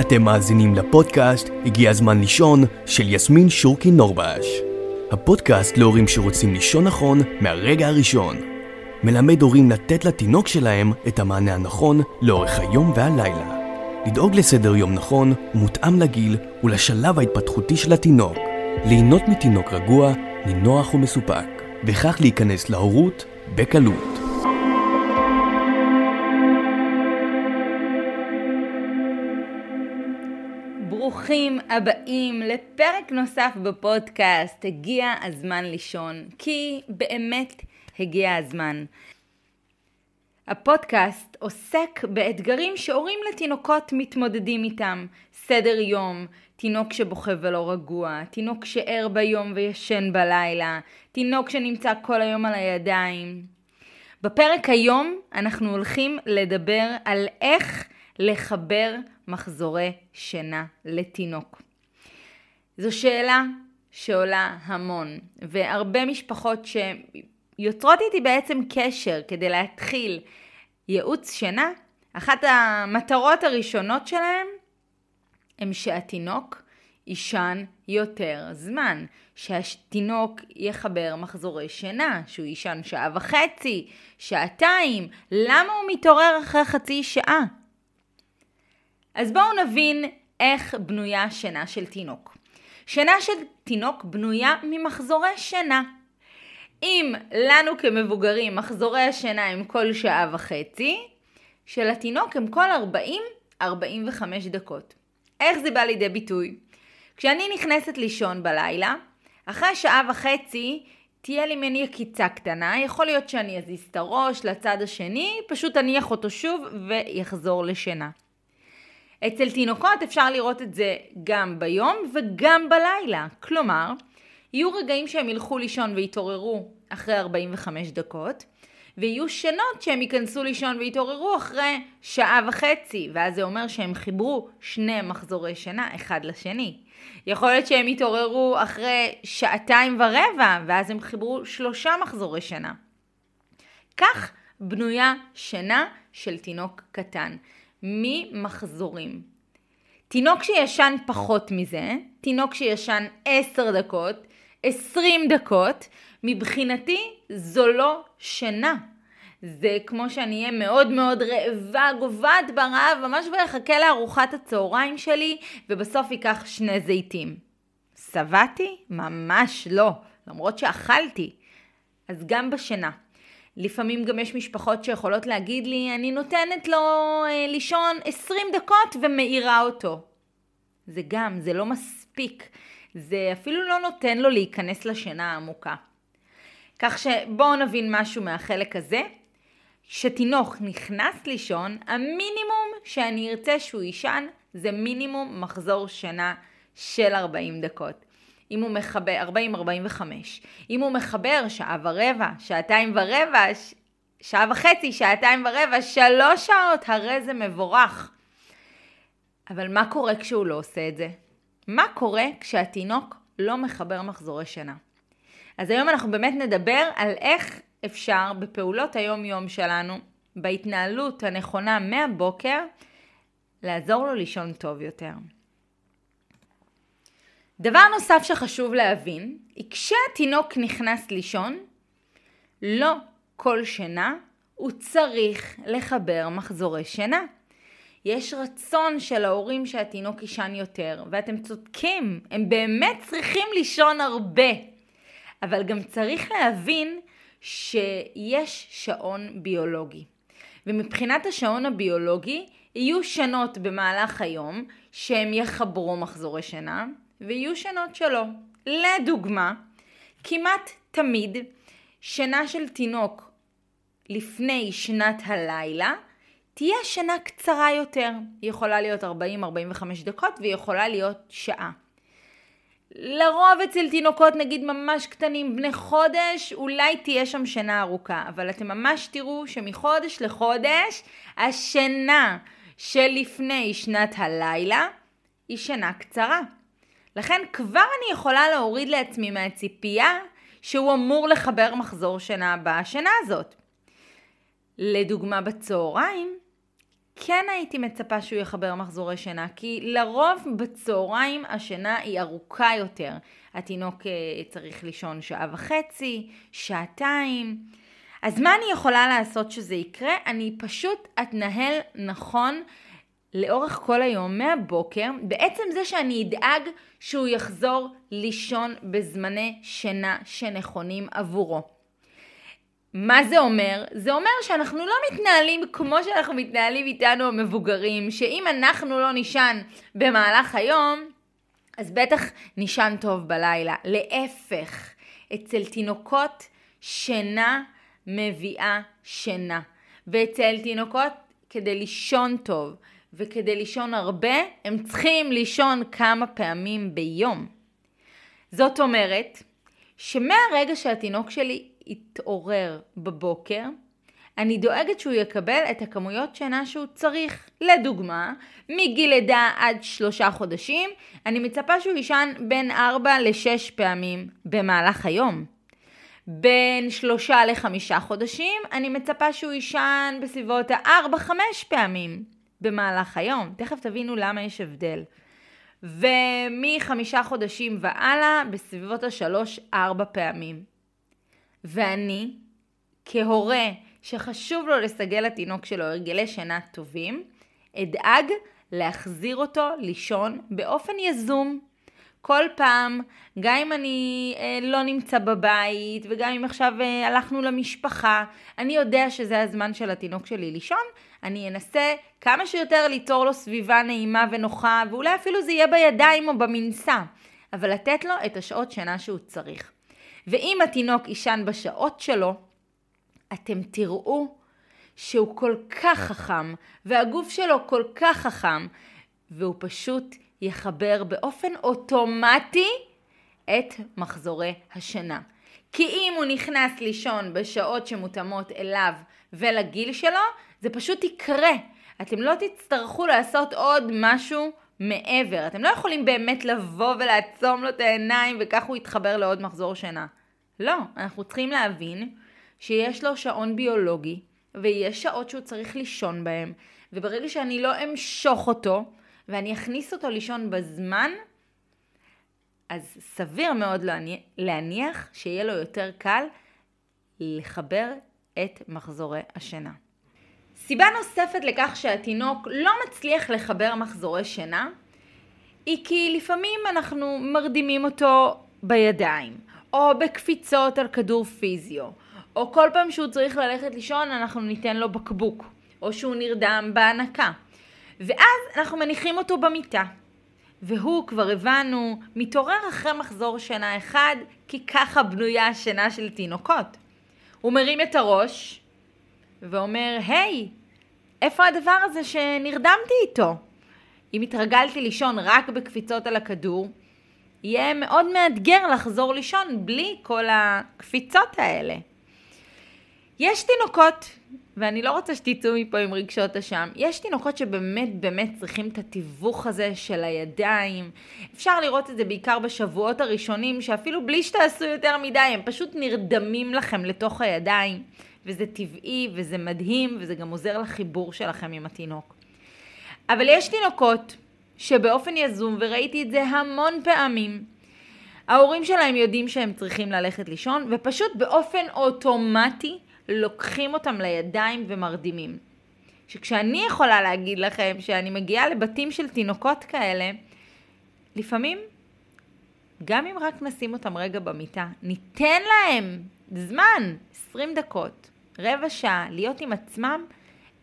אתם מאזינים לפודקאסט הגיע הזמן לישון של יסמין שורקי נורבש. הפודקאסט להורים שרוצים לישון נכון מהרגע הראשון. מלמד הורים לתת לתינוק שלהם את המענה הנכון לאורך היום והלילה. לדאוג לסדר יום נכון ומותאם לגיל ולשלב ההתפתחותי של התינוק. ליהנות מתינוק רגוע, נינוח ומסופק, וכך להיכנס להורות בקלות. ברוכים הבאים לפרק נוסף בפודקאסט, הגיע הזמן לישון, כי באמת הגיע הזמן. הפודקאסט עוסק באתגרים שהורים לתינוקות מתמודדים איתם. סדר יום, תינוק שבוכה ולא רגוע, תינוק שער ביום וישן בלילה, תינוק שנמצא כל היום על הידיים. בפרק היום אנחנו הולכים לדבר על איך לחבר מחזורי שינה לתינוק. זו שאלה שעולה המון, והרבה משפחות שיוצרות איתי בעצם קשר כדי להתחיל ייעוץ שינה, אחת המטרות הראשונות שלהם הם שהתינוק יישן יותר זמן, שהתינוק יחבר מחזורי שינה, שהוא יישן שעה וחצי, שעתיים, למה הוא מתעורר אחרי חצי שעה? אז בואו נבין איך בנויה שינה של תינוק. שינה של תינוק בנויה ממחזורי שינה. אם לנו כמבוגרים מחזורי השינה הם כל שעה וחצי, של התינוק הם כל 40-45 דקות. איך זה בא לידי ביטוי? כשאני נכנסת לישון בלילה, אחרי שעה וחצי תהיה לי מין יקיצה קטנה, יכול להיות שאני אזיז את הראש לצד השני, פשוט אניח אותו שוב ויחזור לשינה. אצל תינוקות אפשר לראות את זה גם ביום וגם בלילה. כלומר, יהיו רגעים שהם ילכו לישון ויתעוררו אחרי 45 דקות, ויהיו שנות שהם ייכנסו לישון ויתעוררו אחרי שעה וחצי, ואז זה אומר שהם חיברו שני מחזורי שינה אחד לשני. יכול להיות שהם יתעוררו אחרי שעתיים ורבע, ואז הם חיברו שלושה מחזורי שינה. כך בנויה שינה של תינוק קטן. ממחזורים. תינוק שישן פחות מזה, תינוק שישן 10 דקות, 20 דקות, מבחינתי זו לא שינה. זה כמו שאני אהיה מאוד מאוד רעבה, גוועת ברעב, ממש ואחכה לארוחת הצהריים שלי, ובסוף ייקח שני זיתים. שבעתי? ממש לא, למרות שאכלתי. אז גם בשינה. לפעמים גם יש משפחות שיכולות להגיד לי, אני נותנת לו אה, לישון 20 דקות ומאירה אותו. זה גם, זה לא מספיק. זה אפילו לא נותן לו להיכנס לשינה העמוקה. כך שבואו נבין משהו מהחלק הזה. כשתינוק נכנס לישון, המינימום שאני ארצה שהוא יישן זה מינימום מחזור שינה של 40 דקות. אם הוא מחבר, 40-45. אם הוא מחבר שעה ורבע, שעתיים ורבע, שעה וחצי, שעתיים ורבע, שלוש שעות, הרי זה מבורך. אבל מה קורה כשהוא לא עושה את זה? מה קורה כשהתינוק לא מחבר מחזורי שינה? אז היום אנחנו באמת נדבר על איך אפשר בפעולות היום-יום שלנו, בהתנהלות הנכונה מהבוקר, לעזור לו לישון טוב יותר. דבר נוסף שחשוב להבין, היא כשהתינוק נכנס לישון, לא כל שינה הוא צריך לחבר מחזורי שינה. יש רצון של ההורים שהתינוק יישן יותר, ואתם צודקים, הם באמת צריכים לישון הרבה. אבל גם צריך להבין שיש שעון ביולוגי. ומבחינת השעון הביולוגי, יהיו שנות במהלך היום שהם יחברו מחזורי שינה, ויהיו שנות שלא. לדוגמה, כמעט תמיד שינה של תינוק לפני שנת הלילה תהיה שינה קצרה יותר. היא יכולה להיות 40-45 דקות והיא יכולה להיות שעה. לרוב אצל תינוקות נגיד ממש קטנים בני חודש אולי תהיה שם שינה ארוכה אבל אתם ממש תראו שמחודש לחודש השינה שלפני שנת הלילה היא שינה קצרה. לכן כבר אני יכולה להוריד לעצמי מהציפייה שהוא אמור לחבר מחזור שינה בשינה הזאת. לדוגמה בצהריים, כן הייתי מצפה שהוא יחבר מחזורי שינה, כי לרוב בצהריים השינה היא ארוכה יותר. התינוק אה, צריך לישון שעה וחצי, שעתיים. אז מה אני יכולה לעשות שזה יקרה? אני פשוט אתנהל נכון לאורך כל היום מהבוקר, בעצם זה שאני אדאג שהוא יחזור לישון בזמני שינה שנכונים עבורו. מה זה אומר? זה אומר שאנחנו לא מתנהלים כמו שאנחנו מתנהלים איתנו המבוגרים, שאם אנחנו לא נישן במהלך היום, אז בטח נישן טוב בלילה. להפך, אצל תינוקות שינה מביאה שינה. ואצל תינוקות כדי לישון טוב וכדי לישון הרבה, הם צריכים לישון כמה פעמים ביום. זאת אומרת, שמהרגע שהתינוק שלי יתעורר בבוקר, אני דואגת שהוא יקבל את הכמויות שינה שהוא צריך. לדוגמה, מגיל לידה עד שלושה חודשים, אני מצפה שהוא יישן בין ארבע לשש פעמים במהלך היום. בין שלושה לחמישה חודשים, אני מצפה שהוא יישן בסביבות הארבע-חמש פעמים במהלך היום. תכף תבינו למה יש הבדל. ומחמישה חודשים והלאה, בסביבות השלוש-ארבע פעמים. ואני, כהורה שחשוב לו לסגל לתינוק שלו הרגלי שינה טובים, אדאג להחזיר אותו לישון באופן יזום. כל פעם, גם אם אני אה, לא נמצא בבית, וגם אם עכשיו אה, הלכנו למשפחה, אני יודע שזה הזמן של התינוק שלי לישון, אני אנסה כמה שיותר ליצור לו סביבה נעימה ונוחה, ואולי אפילו זה יהיה בידיים או במנסה, אבל לתת לו את השעות שינה שהוא צריך. ואם התינוק יישן בשעות שלו, אתם תראו שהוא כל כך חכם, והגוף שלו כל כך חכם, והוא פשוט יחבר באופן אוטומטי את מחזורי השינה. כי אם הוא נכנס לישון בשעות שמותאמות אליו ולגיל שלו, זה פשוט יקרה. אתם לא תצטרכו לעשות עוד משהו מעבר. אתם לא יכולים באמת לבוא ולעצום לו את העיניים וכך הוא יתחבר לעוד מחזור שינה. לא, אנחנו צריכים להבין שיש לו שעון ביולוגי ויש שעות שהוא צריך לישון בהם, וברגע שאני לא אמשוך אותו ואני אכניס אותו לישון בזמן, אז סביר מאוד להניח שיהיה לו יותר קל לחבר את מחזורי השינה. סיבה נוספת לכך שהתינוק לא מצליח לחבר מחזורי שינה היא כי לפעמים אנחנו מרדימים אותו בידיים או בקפיצות על כדור פיזיו או כל פעם שהוא צריך ללכת לישון אנחנו ניתן לו בקבוק או שהוא נרדם בהנקה. ואז אנחנו מניחים אותו במיטה והוא כבר הבנו מתעורר אחרי מחזור שינה אחד כי ככה בנויה השינה של תינוקות. הוא מרים את הראש ואומר, היי, איפה הדבר הזה שנרדמתי איתו? אם התרגלתי לישון רק בקפיצות על הכדור, יהיה מאוד מאתגר לחזור לישון בלי כל הקפיצות האלה. יש תינוקות, ואני לא רוצה שתצאו מפה עם רגשות אשם, יש תינוקות שבאמת באמת צריכים את התיווך הזה של הידיים. אפשר לראות את זה בעיקר בשבועות הראשונים, שאפילו בלי שתעשו יותר מדי, הם פשוט נרדמים לכם לתוך הידיים. וזה טבעי, וזה מדהים, וזה גם עוזר לחיבור שלכם עם התינוק. אבל יש תינוקות שבאופן יזום, וראיתי את זה המון פעמים, ההורים שלהם יודעים שהם צריכים ללכת לישון, ופשוט באופן אוטומטי לוקחים אותם לידיים ומרדימים. שכשאני יכולה להגיד לכם שאני מגיעה לבתים של תינוקות כאלה, לפעמים, גם אם רק נשים אותם רגע במיטה, ניתן להם זמן, 20 דקות, רבע שעה, להיות עם עצמם,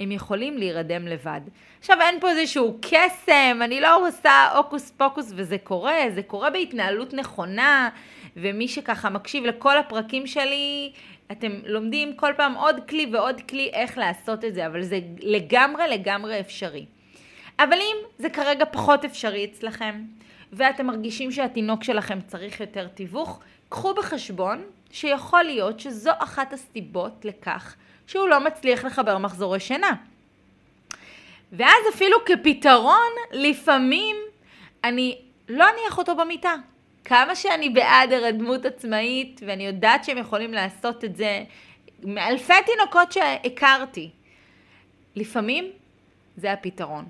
הם יכולים להירדם לבד. עכשיו אין פה איזשהו קסם, אני לא עושה הוקוס פוקוס וזה קורה, זה קורה בהתנהלות נכונה, ומי שככה מקשיב לכל הפרקים שלי, אתם לומדים כל פעם עוד כלי ועוד כלי איך לעשות את זה, אבל זה לגמרי לגמרי אפשרי. אבל אם זה כרגע פחות אפשרי אצלכם, ואתם מרגישים שהתינוק שלכם צריך יותר תיווך, קחו בחשבון שיכול להיות שזו אחת הסיבות לכך שהוא לא מצליח לחבר מחזורי שינה. ואז אפילו כפתרון, לפעמים אני לא אניח אותו במיטה. כמה שאני בעד הרדמות עצמאית, ואני יודעת שהם יכולים לעשות את זה מאלפי תינוקות שהכרתי. לפעמים זה הפתרון.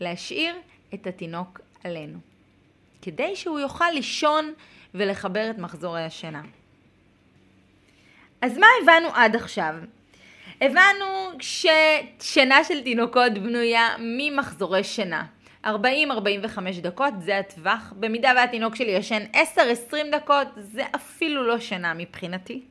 להשאיר את התינוק עלינו. כדי שהוא יוכל לישון ולחבר את מחזורי השינה. אז מה הבנו עד עכשיו? הבנו ששינה של תינוקות בנויה ממחזורי שינה. 40-45 דקות זה הטווח, במידה והתינוק שלי ישן 10-20 דקות זה אפילו לא שינה מבחינתי.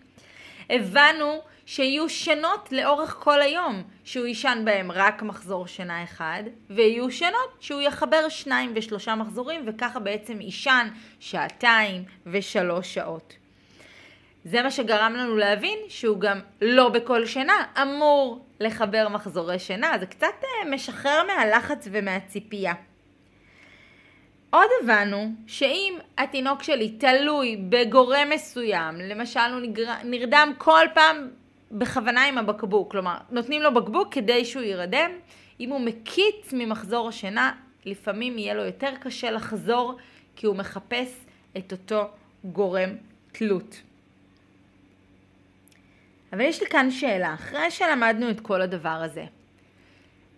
הבנו שיהיו שנות לאורך כל היום, שהוא יישן בהם רק מחזור שינה אחד, ויהיו שנות שהוא יחבר שניים ושלושה מחזורים, וככה בעצם יישן שעתיים ושלוש שעות. זה מה שגרם לנו להבין שהוא גם לא בכל שינה אמור לחבר מחזורי שינה, זה קצת אה, משחרר מהלחץ ומהציפייה. עוד הבנו שאם התינוק שלי תלוי בגורם מסוים, למשל הוא נרדם כל פעם בכוונה עם הבקבוק, כלומר נותנים לו בקבוק כדי שהוא יירדם, אם הוא מקיץ ממחזור השינה, לפעמים יהיה לו יותר קשה לחזור כי הוא מחפש את אותו גורם תלות. אבל יש לי כאן שאלה, אחרי שלמדנו את כל הדבר הזה,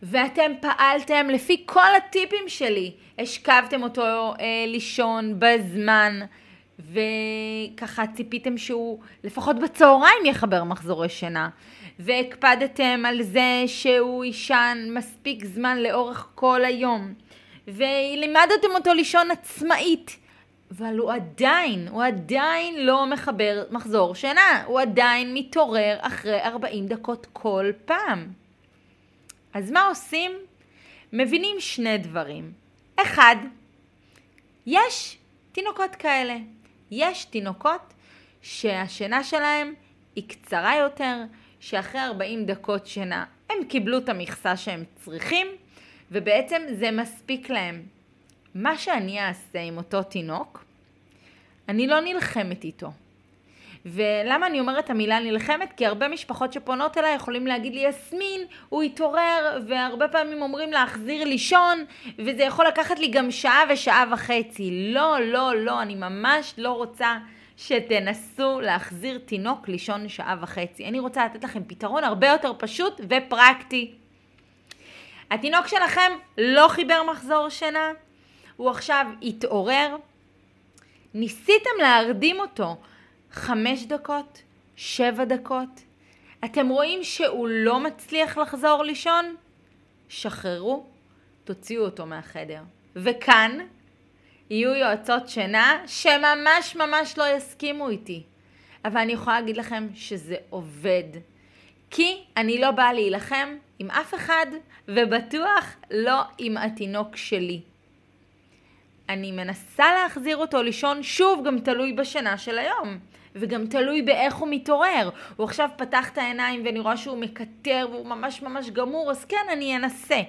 ואתם פעלתם לפי כל הטיפים שלי, השכבתם אותו אה, לישון בזמן, וככה ציפיתם שהוא לפחות בצהריים יחבר מחזורי שינה, והקפדתם על זה שהוא יישן מספיק זמן לאורך כל היום, ולימדתם אותו לישון עצמאית. אבל הוא עדיין, הוא עדיין לא מחבר מחזור שינה, הוא עדיין מתעורר אחרי 40 דקות כל פעם. אז מה עושים? מבינים שני דברים. אחד, יש תינוקות כאלה. יש תינוקות שהשינה שלהם היא קצרה יותר, שאחרי 40 דקות שינה הם קיבלו את המכסה שהם צריכים, ובעצם זה מספיק להם. מה שאני אעשה עם אותו תינוק, אני לא נלחמת איתו. ולמה אני אומרת המילה נלחמת? כי הרבה משפחות שפונות אליי יכולים להגיד לי, יסמין, הוא התעורר, והרבה פעמים אומרים להחזיר לישון, וזה יכול לקחת לי גם שעה ושעה וחצי. לא, לא, לא, אני ממש לא רוצה שתנסו להחזיר תינוק לישון שעה וחצי. אני רוצה לתת לכם פתרון הרבה יותר פשוט ופרקטי. התינוק שלכם לא חיבר מחזור שינה, הוא עכשיו התעורר, ניסיתם להרדים אותו חמש דקות, שבע דקות, אתם רואים שהוא לא מצליח לחזור לישון? שחררו, תוציאו אותו מהחדר. וכאן יהיו יועצות שינה שממש ממש לא יסכימו איתי. אבל אני יכולה להגיד לכם שזה עובד. כי אני לא באה להילחם עם אף אחד, ובטוח לא עם התינוק שלי. אני מנסה להחזיר אותו לישון, שוב, גם תלוי בשינה של היום. וגם תלוי באיך הוא מתעורר. הוא עכשיו פתח את העיניים ואני רואה שהוא מקטר והוא ממש ממש גמור, אז כן, אני אנסה.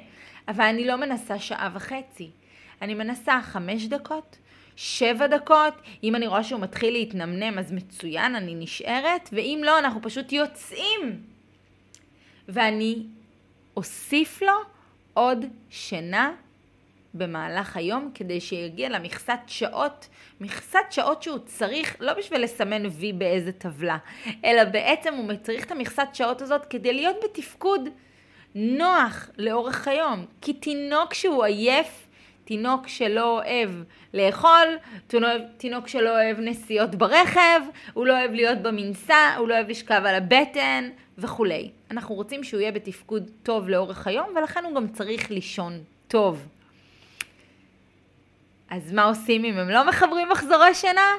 אבל אני לא מנסה שעה וחצי. אני מנסה חמש דקות, שבע דקות, אם אני רואה שהוא מתחיל להתנמנם אז מצוין, אני נשארת, ואם לא, אנחנו פשוט יוצאים. ואני אוסיף לו עוד שינה במהלך היום כדי שיגיע למכסת שעות, מכסת שעות שהוא צריך לא בשביל לסמן וי באיזה טבלה, אלא בעצם הוא צריך את המכסת שעות הזאת כדי להיות בתפקוד נוח לאורך היום. כי תינוק שהוא עייף, תינוק שלא אוהב לאכול, תינוק שלא אוהב נסיעות ברכב, הוא לא אוהב להיות במנסה, הוא לא אוהב לשכב על הבטן וכולי. אנחנו רוצים שהוא יהיה בתפקוד טוב לאורך היום ולכן הוא גם צריך לישון טוב. אז מה עושים אם הם לא מחברים מחזורי שינה?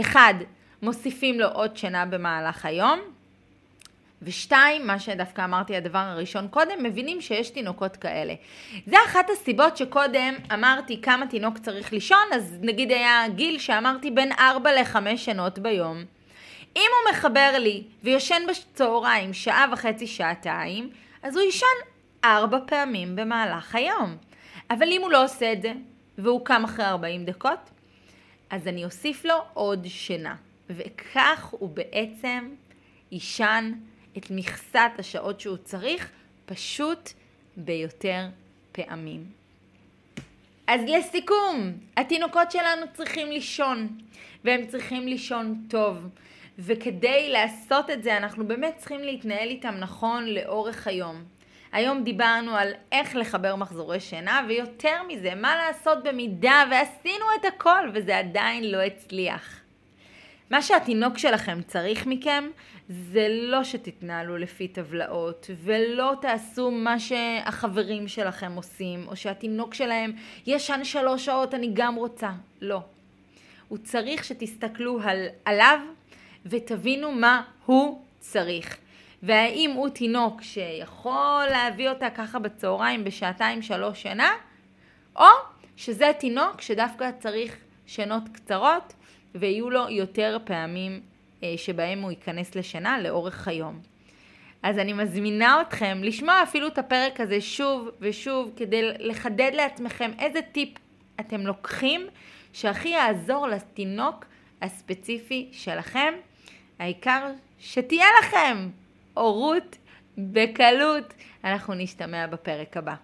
אחד, מוסיפים לו עוד שינה במהלך היום. ושתיים, מה שדווקא אמרתי הדבר הראשון קודם, מבינים שיש תינוקות כאלה. זה אחת הסיבות שקודם אמרתי כמה תינוק צריך לישון, אז נגיד היה גיל שאמרתי בין 4 ל-5 שנות ביום. אם הוא מחבר לי ויושן בצהריים שעה וחצי, שעתיים, אז הוא יישן ארבע פעמים במהלך היום. אבל אם הוא לא עושה את זה, והוא קם אחרי 40 דקות, אז אני אוסיף לו עוד שינה. וכך הוא בעצם יישן את מכסת השעות שהוא צריך, פשוט ביותר פעמים. אז לסיכום, התינוקות שלנו צריכים לישון, והם צריכים לישון טוב. וכדי לעשות את זה, אנחנו באמת צריכים להתנהל איתם נכון לאורך היום. היום דיברנו על איך לחבר מחזורי שינה, ויותר מזה, מה לעשות במידה ועשינו את הכל וזה עדיין לא הצליח. מה שהתינוק שלכם צריך מכם זה לא שתתנהלו לפי טבלאות ולא תעשו מה שהחברים שלכם עושים או שהתינוק שלהם ישן שלוש שעות אני גם רוצה. לא. הוא צריך שתסתכלו על, עליו ותבינו מה הוא צריך. והאם הוא תינוק שיכול להביא אותה ככה בצהריים בשעתיים שלוש שנה, או שזה תינוק שדווקא צריך שנות קצרות ויהיו לו יותר פעמים אה, שבהם הוא ייכנס לשינה לאורך היום. אז אני מזמינה אתכם לשמוע אפילו את הפרק הזה שוב ושוב כדי לחדד לעצמכם איזה טיפ אתם לוקחים שהכי יעזור לתינוק הספציפי שלכם. העיקר שתהיה לכם הורות בקלות. אנחנו נשתמע בפרק הבא.